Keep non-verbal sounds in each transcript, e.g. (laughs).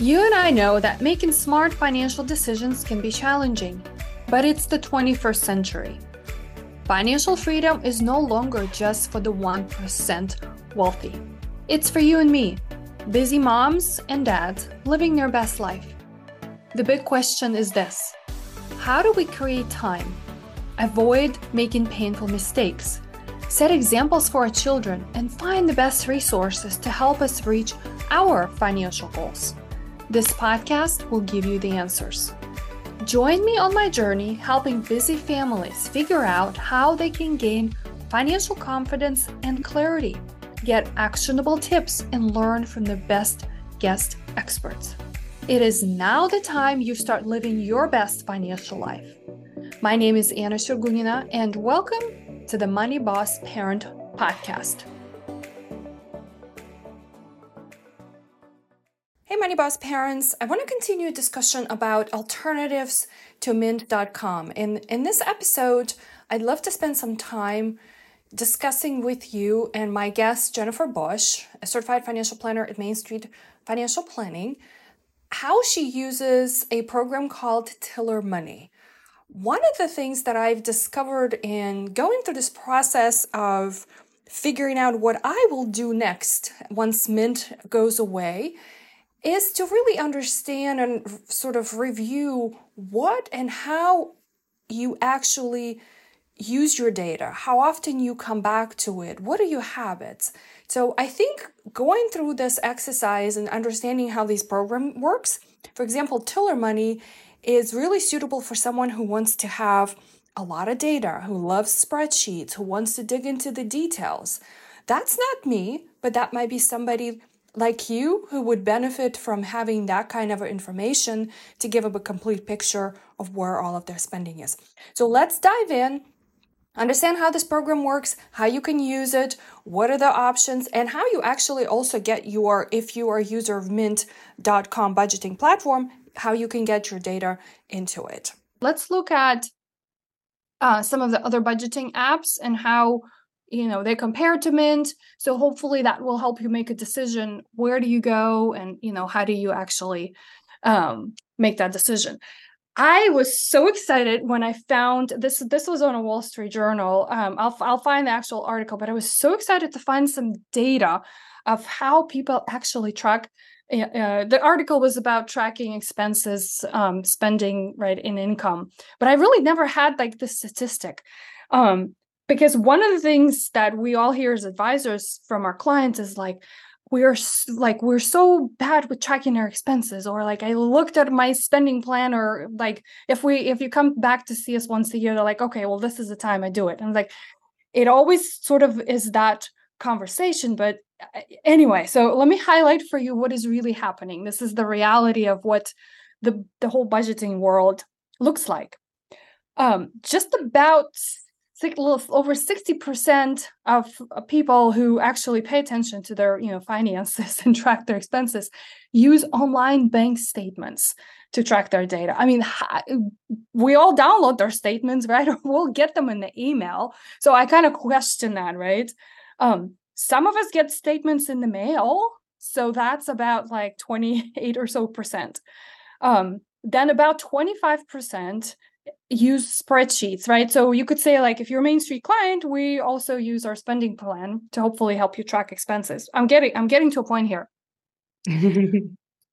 You and I know that making smart financial decisions can be challenging, but it's the 21st century. Financial freedom is no longer just for the 1% wealthy. It's for you and me, busy moms and dads living their best life. The big question is this How do we create time, avoid making painful mistakes, set examples for our children, and find the best resources to help us reach our financial goals? This podcast will give you the answers. Join me on my journey helping busy families figure out how they can gain financial confidence and clarity, get actionable tips, and learn from the best guest experts. It is now the time you start living your best financial life. My name is Anna Sergunina, and welcome to the Money Boss Parent Podcast. Boss parents. I want to continue a discussion about alternatives to mint.com. In, in this episode, I'd love to spend some time discussing with you and my guest, Jennifer Bush, a certified financial planner at Main Street Financial Planning, how she uses a program called Tiller Money. One of the things that I've discovered in going through this process of figuring out what I will do next once Mint goes away is to really understand and sort of review what and how you actually use your data, how often you come back to it, what are your habits. So I think going through this exercise and understanding how this program works, for example, Tiller Money is really suitable for someone who wants to have a lot of data, who loves spreadsheets, who wants to dig into the details. That's not me, but that might be somebody like you who would benefit from having that kind of information to give up a complete picture of where all of their spending is. So let's dive in, understand how this program works, how you can use it, what are the options, and how you actually also get your, if you are a user of mint.com budgeting platform, how you can get your data into it. Let's look at uh, some of the other budgeting apps and how you know they compare to mint so hopefully that will help you make a decision where do you go and you know how do you actually um, make that decision. I was so excited when i found this this was on a wall street journal um, I'll, I'll find the actual article but i was so excited to find some data of how people actually track uh, the article was about tracking expenses um, spending right in income but i really never had like this statistic. Um, because one of the things that we all hear as advisors from our clients is like we're like we're so bad with tracking our expenses or like i looked at my spending plan or like if we if you come back to see us once a year they're like okay well this is the time i do it. And like it always sort of is that conversation but uh, anyway so let me highlight for you what is really happening. This is the reality of what the the whole budgeting world looks like. Um just about over 60% of uh, people who actually pay attention to their you know finances (laughs) and track their expenses use online bank statements to track their data. I mean we all download their statements right (laughs) we'll get them in the email. So i kind of question that right? Um, some of us get statements in the mail so that's about like 28 or so percent. Um, then about 25% use spreadsheets, right? So you could say, like, if you're a Main Street client, we also use our spending plan to hopefully help you track expenses. I'm getting I'm getting to a point here. (laughs)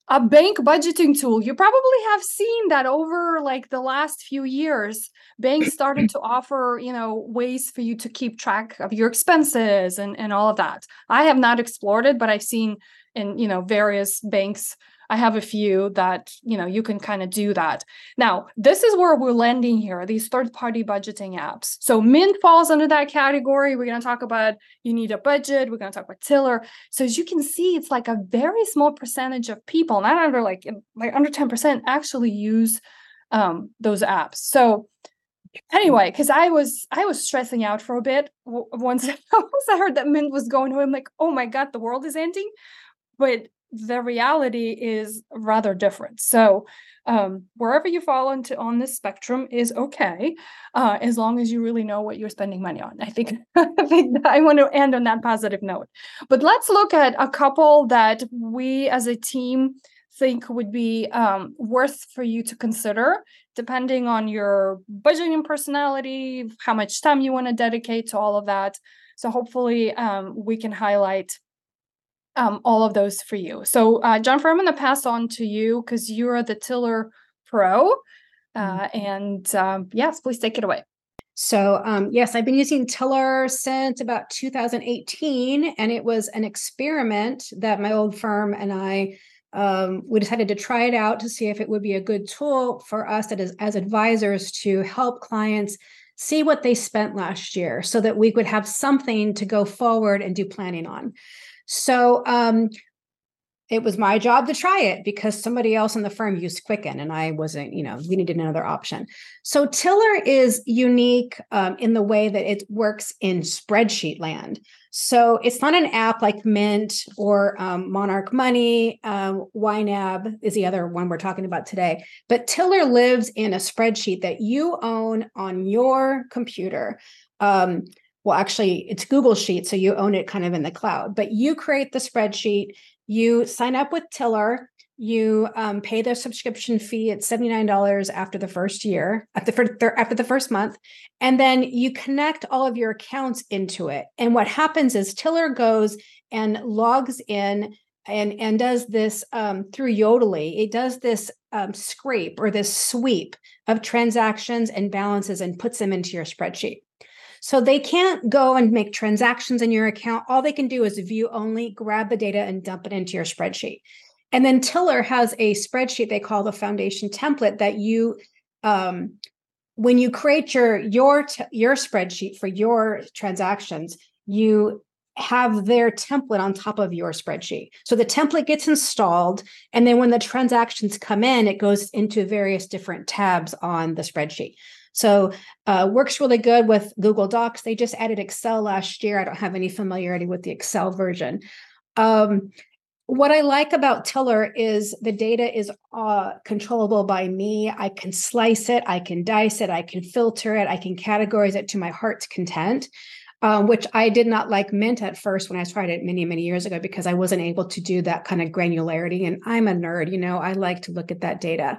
a bank budgeting tool. You probably have seen that over like the last few years, banks started to offer, you know, ways for you to keep track of your expenses and, and all of that. I have not explored it, but I've seen in, you know, various banks I have a few that, you know, you can kind of do that. Now, this is where we're landing here, these third-party budgeting apps. So Mint falls under that category. We're going to talk about you need a budget. We're going to talk about Tiller. So as you can see, it's like a very small percentage of people, not under like like under 10% actually use um, those apps. So anyway because i was i was stressing out for a bit once, once (laughs) i heard that mint was going away i'm like oh my god the world is ending but the reality is rather different. So um, wherever you fall into on this spectrum is okay, uh, as long as you really know what you're spending money on. I think (laughs) I think I want to end on that positive note. But let's look at a couple that we as a team think would be um, worth for you to consider, depending on your budgeting personality, how much time you want to dedicate to all of that. So hopefully, um, we can highlight um, all of those for you. So, uh, Jennifer, I'm going to pass on to you because you're the Tiller Pro. Uh, mm-hmm. and um, yes, please take it away. So, um, yes, I've been using Tiller since about 2018, and it was an experiment that my old firm and I um, we decided to try it out to see if it would be a good tool for us as, as advisors to help clients see what they spent last year so that we could have something to go forward and do planning on. So um, it was my job to try it because somebody else in the firm used Quicken and I wasn't, you know, we needed another option. So Tiller is unique um, in the way that it works in spreadsheet land. So it's not an app like Mint or um, Monarch Money. Um, YNAB is the other one we're talking about today. But Tiller lives in a spreadsheet that you own on your computer. Um, well, actually, it's Google Sheets, so you own it kind of in the cloud. But you create the spreadsheet you sign up with Tiller. You um, pay the subscription fee at seventy nine dollars after the first year, after the, after the first month, and then you connect all of your accounts into it. And what happens is Tiller goes and logs in and and does this um, through Yodlee. It does this um, scrape or this sweep of transactions and balances and puts them into your spreadsheet. So they can't go and make transactions in your account. All they can do is view only, grab the data, and dump it into your spreadsheet. And then Tiller has a spreadsheet they call the foundation template that you, um, when you create your your your spreadsheet for your transactions, you have their template on top of your spreadsheet. So the template gets installed. And then when the transactions come in, it goes into various different tabs on the spreadsheet. So uh, works really good with Google Docs. They just added Excel last year. I don't have any familiarity with the Excel version. Um, what I like about Tiller is the data is uh, controllable by me. I can slice it, I can dice it, I can filter it, I can categorize it to my heart's content. Um, which I did not like Mint at first when I tried it many, many years ago because I wasn't able to do that kind of granularity. And I'm a nerd, you know, I like to look at that data.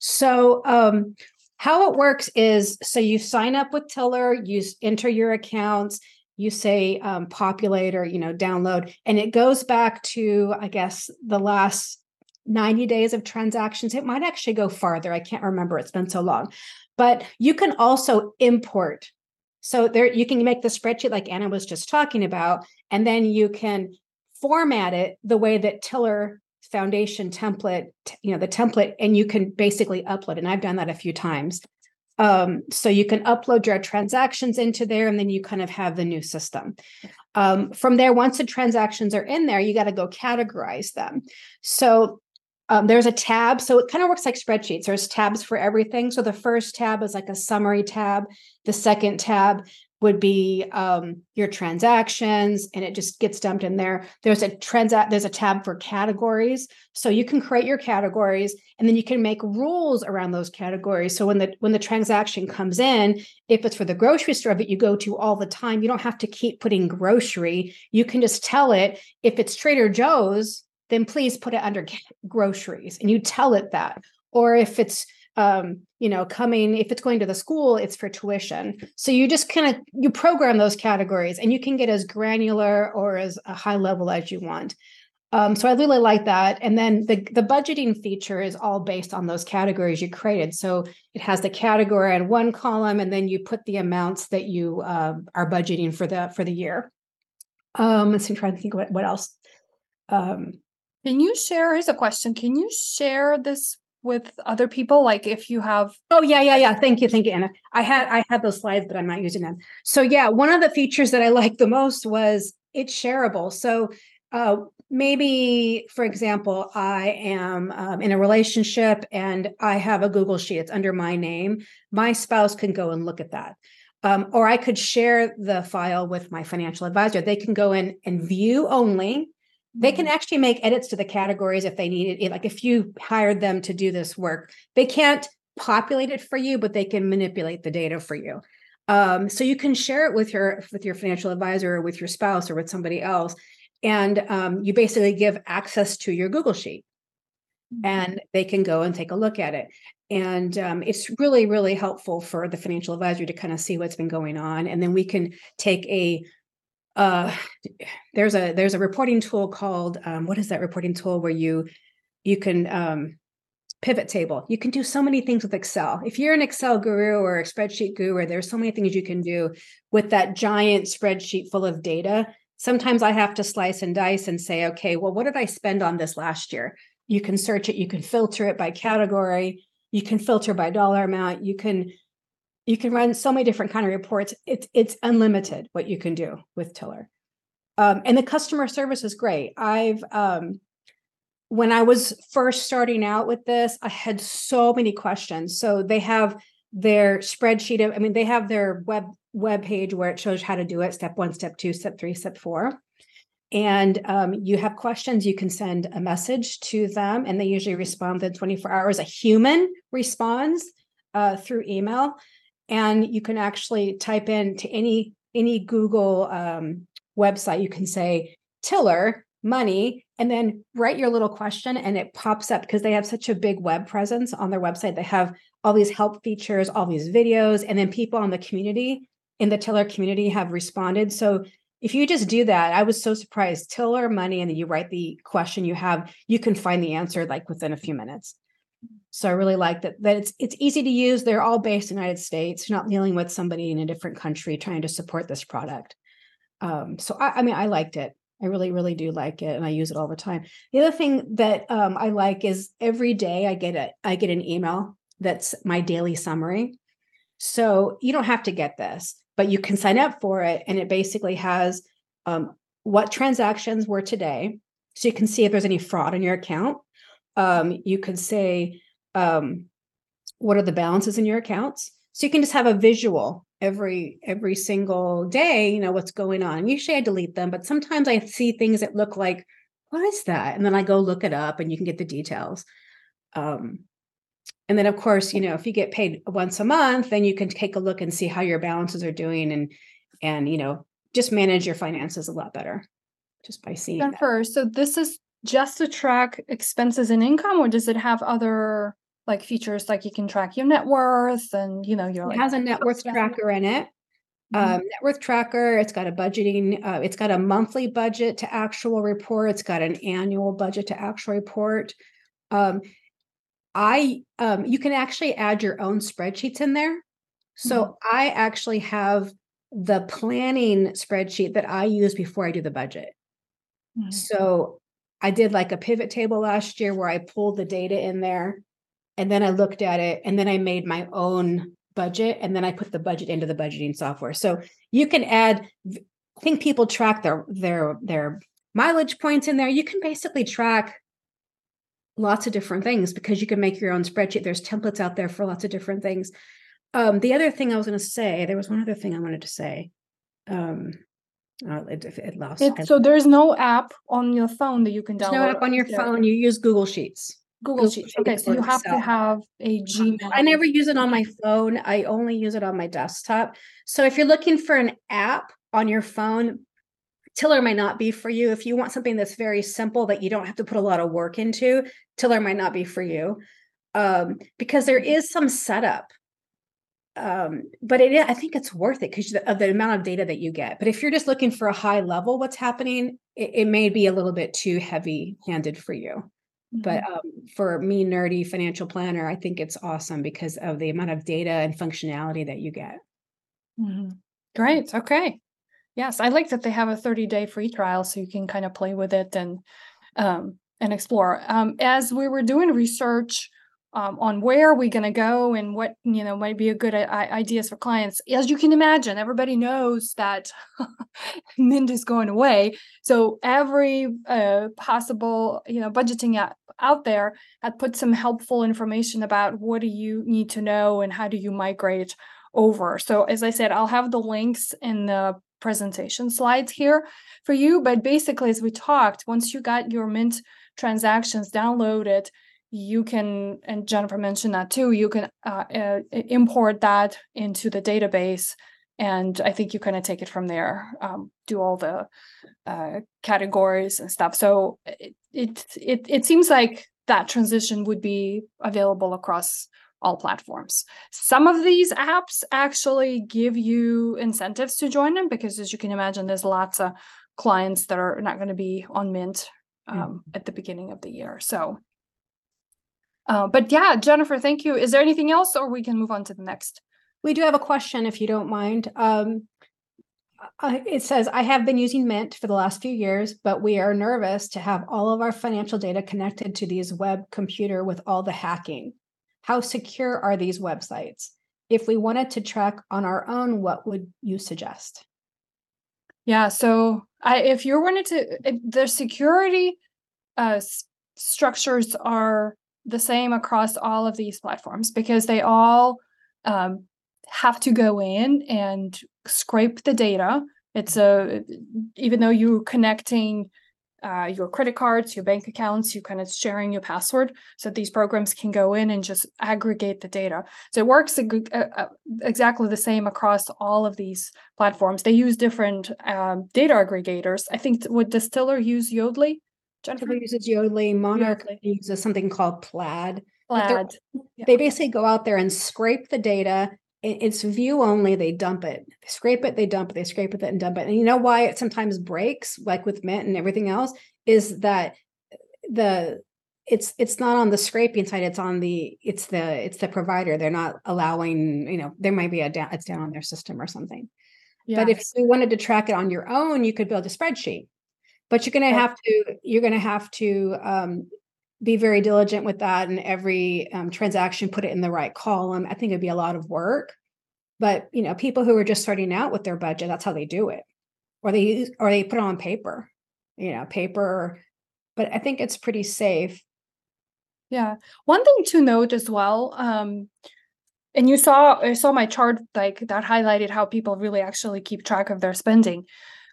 So, um, how it works is so you sign up with Tiller, you enter your accounts, you say um, populate or you know download, and it goes back to I guess the last 90 days of transactions. It might actually go farther. I can't remember. It's been so long. But you can also import. So there you can make the spreadsheet like Anna was just talking about, and then you can format it the way that Tiller foundation template, you know, the template, and you can basically upload. And I've done that a few times. Um, so you can upload your transactions into there, and then you kind of have the new system. Um, from there, once the transactions are in there, you got to go categorize them. So um, there's a tab. So it kind of works like spreadsheets. There's tabs for everything. So the first tab is like a summary tab. The second tab would be um, your transactions and it just gets dumped in there. There's a transact there's a tab for categories. So you can create your categories and then you can make rules around those categories. So when the when the transaction comes in if it's for the grocery store that you go to all the time you don't have to keep putting grocery. You can just tell it if it's trader joe's then please put it under groceries and you tell it that. Or if it's um, you know, coming, if it's going to the school, it's for tuition. So you just kind of you program those categories and you can get as granular or as a high level as you want. Um, so I really like that. And then the, the budgeting feature is all based on those categories you created. So it has the category in one column, and then you put the amounts that you uh, are budgeting for the for the year. Um, let's see, I'm trying to think what, what else. Um, can you share? Here's a question. Can you share this with other people like if you have oh yeah yeah yeah. Thank you thank you anna. I had i had those slides but i'm not using them. So yeah one of the features that i (laughs) liked the most was it's shareable. So uh, maybe for example i am um, in a relationship and i have a google sheet it's under my name. My spouse can go and look at that. Um, or i could share the file with my financial advisor. They can go in and view only they can mm-hmm. actually make edits to the categories if they need it. Like if you hired them to do this work, they can't populate it for you, but they can manipulate the data for you. Um, so you can share it with your with your financial advisor or with your spouse or with somebody else, and um, you basically give access to your Google sheet. mm-hmm. and they can go and take a look at it. And um, it's really, really helpful for the financial advisor to kind of see what's been going on. And then we can take a uh, there's a there's a reporting tool called um, what is that reporting tool where you you can um, pivot table. You can do so many things with Excel. If you're an Excel guru or a spreadsheet guru, there's so many things you can do with that giant spreadsheet full of data. Sometimes I have to slice and dice and say, okay, well, what did I spend on this last year? You can search it, you can filter it by category, you can filter by dollar amount, you can you can run so many different kind of reports. It's it's unlimited what you can do with Tiller. Um, and the customer service is great. I've um, when I was first starting out with this, I had so many questions. So they have their spreadsheet of, I mean, they have their web web page where it shows how to do it, step one, step two, step three, step four. And um, you have questions, you can send a message to them, and they usually respond within 24 hours. A human responds uh, through email, and you can actually type in to any any Google um, website. You can say Tiller money and then write your little question and it pops up because they have such a big web presence on their website. They have all these help features all these videos and then people on the community in the tiller community have responded. So if you just do that i was so surprised. Tiller money and then you write the question you have you can find the answer like within a few minutes so i really like that that it's it's easy to use they're all based in the united states you're not dealing with somebody in a different country trying to support this product um, so I, I mean i liked it I really, really do like it, and I use it all the time. The other thing that um, I like is every day I get a I get an email that's my daily summary. So you don't have to get this, but you can sign up for it, and it basically has um, what transactions were today, so you can see if there's any fraud in your account. Um, you can say um, what are the balances in your accounts, so you can just have a visual every every single day you know what's going on. Usually i delete them but sometimes i see things that look like what is that? And then i go look it up and you can get the details. Um, and then of course you know if you get paid once a month then you can take a look and see how your balances are doing and and you know just manage your finances a lot better just by seeing Jennifer, so this is just to track expenses and income or does it have other like features like you can track your net worth and you know your it like, has a net worth tracker in it mm-hmm. um, net worth tracker it's got a budgeting uh, it's got a monthly budget to actual report it's got an annual budget to actual report um, i um, you can actually add your own spreadsheets in there so mm-hmm. i actually have the planning spreadsheet that i use before i do the budget mm-hmm. so i did like a pivot table last year where i pulled the data in there and then I looked at it and then I made my own budget and then I put the budget into the budgeting software. So you can add I think people track their their their mileage points in there. You can basically track lots of different things because you can make your own spreadsheet. There's templates out there for lots of different things. Um, the other thing I was going to say, there was one other thing I wanted to say. Um, oh, it, it lost. It, so there's no app on your phone that you can download. no app on your phone. You use Google Sheets. Google Sheets. Okay, so you have to have a Gmail. I never use it on my phone. I only use it on my desktop. So if you're looking for an app on your phone, Tiller might not be for you. If you want something that's very simple that you don't have to put a lot of work into, Tiller might not be for you. Um, because there is some setup. Um, but it I think it's worth it because of the amount of data that you get. But if you're just looking for a high level, what's happening, it, it may be a little bit too heavy handed for you. But mm-hmm. um, for me, nerdy financial planner, I think it's awesome because of the amount of data and functionality that you get. Mm-hmm. Great. Okay. Yes, I like that they have a 30 day free trial so you can kind of play with it and um, and explore. Um, as we were doing research um, on where are we're going to go and what you know might be a good uh, ideas for clients. As you can imagine everybody knows that (laughs) mint is going away. So every uh, possible you know budgeting app out there had put some helpful information about what do you need to know and how do you migrate over. So as i said i'll have the links in the presentation slides here for you but basically as we talked once you got your mint transactions downloaded you can and jennifer mentioned that too you can uh, uh, import that into the database and i think you kind of take it from there um, do all the uh, categories and stuff so it, it it it seems like that transition would be available across all platforms. Some of these apps actually give you incentives to join them because, as you can imagine, there's lots of clients that are not going to be on Mint um, at the beginning of the year. So, uh, but yeah, Jennifer, thank you. Is there anything else, or we can move on to the next? We do have a question, if you don't mind. Um, it says, I have been using Mint for the last few years, but we are nervous to have all of our financial data connected to these web computer with all the hacking. How secure are these websites? If we wanted to track on our own, what would you suggest? Yeah, so I, if you wanted to, the security uh, structures are the same across all of these platforms because they all um, have to go in and scrape the data. It's a even though you're connecting uh, your credit cards, your bank accounts, you kind of sharing your password, so these programs can go in and just aggregate the data. So it works uh, uh, exactly the same across all of these platforms. They use different um, data aggregators. I think would Distiller use Yodlee? Jennifer uses Yodlee. Monarch Yodlee. uses something called Plaid. Plaid. Yeah. They basically go out there and scrape the data it's view only they dump it they scrape it they dump it they scrape it and dump it and you know why it sometimes breaks like with mint and everything else is that the it's it's not on the scraping side it's on the it's the it's the provider they're not allowing you know there might be a down it's down on their system or something but if you wanted to track it on your own you could build a spreadsheet but you're going to have to you're going to have to um, be very diligent with that and every um, transaction put it in the right column. I think it'd be a lot of work. But you know people who are just starting out with their budget that's how they do it. Or they use or they put it on paper you know paper. But i think it's pretty safe. Yeah. One thing to note as well um and you saw i saw my chart like that highlighted how people really actually keep track of their spending.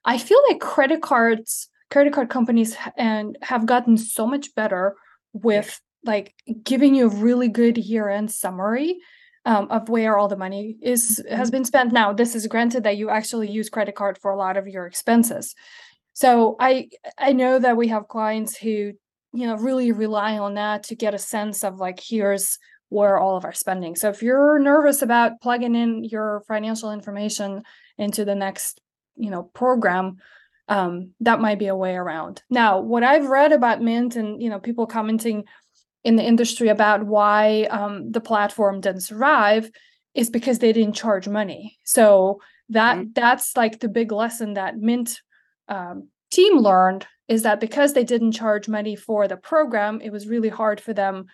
I feel like credit cards credit card companies and have gotten so much better with like giving you a really good year-end summary um, of where all the money is has mm-hmm. been spent. Now, this is granted that you actually use credit card for a lot of your expenses. So I I know that we have clients who you know really rely on that to get a sense of like here's where all of our spending. So if you're nervous about plugging in your financial information into the next you know program, um, that might be a way around. Now, what I've read about Mint and you know people commenting in the industry about why um, the platform didn't survive is because they didn't charge money. So that mm-hmm. that's like the big lesson that Mint um, team learned is that because they didn't charge money for the program, it was really hard for them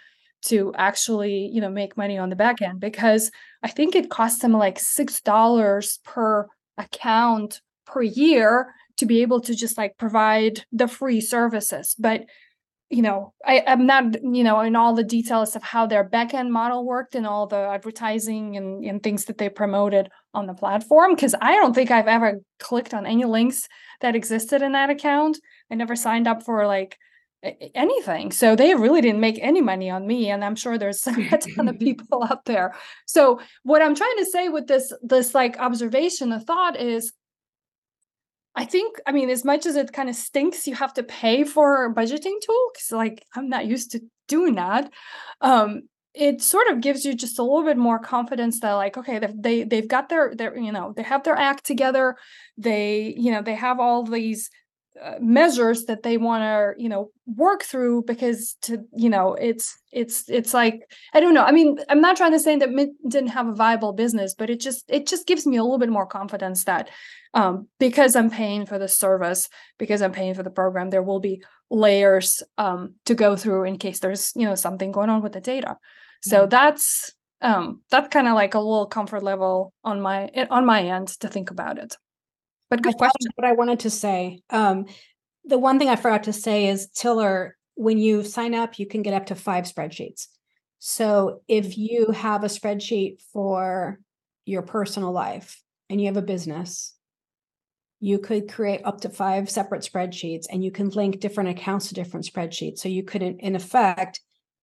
to actually you know make money on the back end because I think it cost them like six dollars per account per year to be able to just like provide the free services but you know I, am not you know in all the details of how their backend model worked and all the advertising and, and things that they promoted on the platform because i don't think i've ever clicked on any links that existed in that account. I never signed up for like anything so they really didn't make any money on me and i'm sure there's (laughs) a ton of (laughs) people out there. So what i'm trying to say with this this like observation a thought is I think, I mean, as much as it kind of stinks, you have to pay for a budgeting tool because, like, I'm not used to doing that. Um, it sort of gives you just a little bit more confidence that, like, okay, they, they they've got their their you know they have their act together. They you know they have all these uh, measures that they want to you know work through because to you know it's it's it's like i don't know i mean i'm not trying to say that mint didn't have a viable business but it just it just gives me a little bit more confidence that um, because i'm paying for the service because i'm paying for the program there will be layers um, to go through in case there's you know something going on with the data so mm-hmm. that's um that's kind of like a little comfort level on my on my end to think about it but good question. What I wanted to say. Um, the one thing I forgot to say is Tiller, when you sign up, you can get up to five spreadsheets. So if you have a spreadsheet for your personal life and you have a business, you could create up to five separate spreadsheets and you can link different accounts to different spreadsheets. So you could, in effect,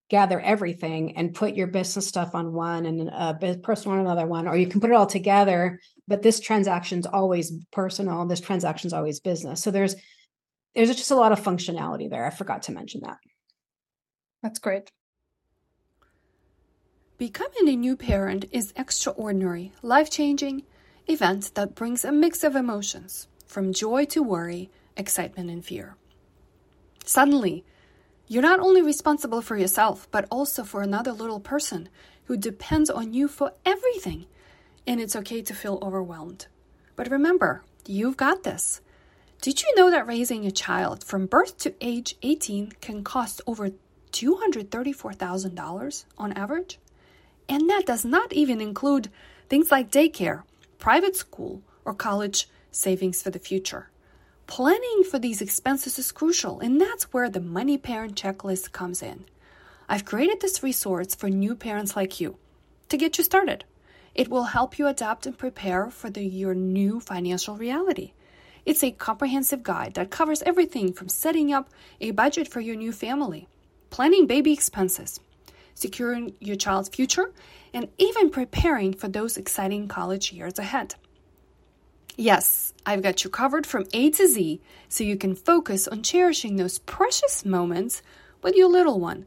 gather everything and put your business stuff on one and a personal on another one, or you can put it all together. But this transaction's always personal. This transaction's always business. So there's there's just a lot of functionality there. I forgot to mention that. That's great. Becoming a new parent is extraordinary, life-changing event that brings a mix of emotions, from joy to worry, excitement and fear. Suddenly, you're not only responsible for yourself, but also for another little person who depends on you for everything. And it's okay to feel overwhelmed. But remember, you've got this. Did you know that raising a child from birth to age 18 can cost over $234,000 on average? And that does not even include things like daycare, private school, or college savings for the future. Planning for these expenses is crucial, and that's where the Money Parent Checklist comes in. I've created this resource for new parents like you to get you started. It will help you adapt and prepare for the, your new financial reality. It's a comprehensive guide that covers everything from setting up a budget for your new family, planning baby expenses, securing your child's future, and even preparing for those exciting college years ahead. Yes, I've got you covered from A to Z so you can focus on cherishing those precious moments with your little one.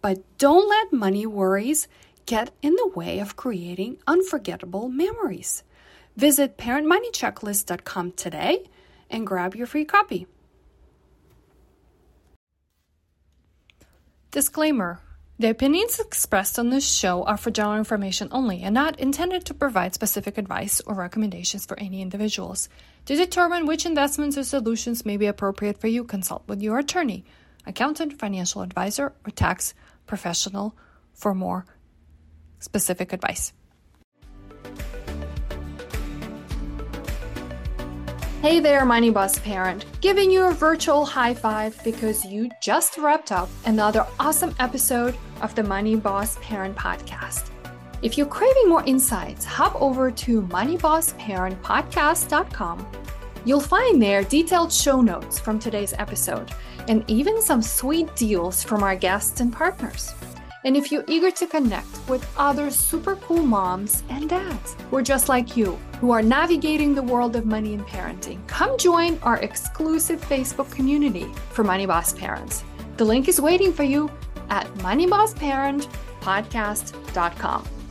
But don't let money worries get in the way of creating unforgettable memories. Visit parentmoneychecklist.com today and grab your free copy. Disclaimer the opinions expressed on this show are for general information only and not intended to provide specific advice or recommendations for any individuals. To determine which investments or solutions may be appropriate for you, consult with your attorney, accountant, financial advisor, or tax professional for more specific advice. Hey there, Money Boss parent, giving you a virtual high five because you just wrapped up another awesome episode of the Money Boss Parent Podcast. If you're craving more insights, hop over to moneybossparentpodcast.com. You'll find there detailed show notes from today's episode and even some sweet deals from our guests and partners. And if you're eager to connect with other super cool moms and dads who are just like you, who are navigating the world of money and parenting, come join our exclusive Facebook community for Money Boss Parents. The link is waiting for you at moneybossparentpodcast.com.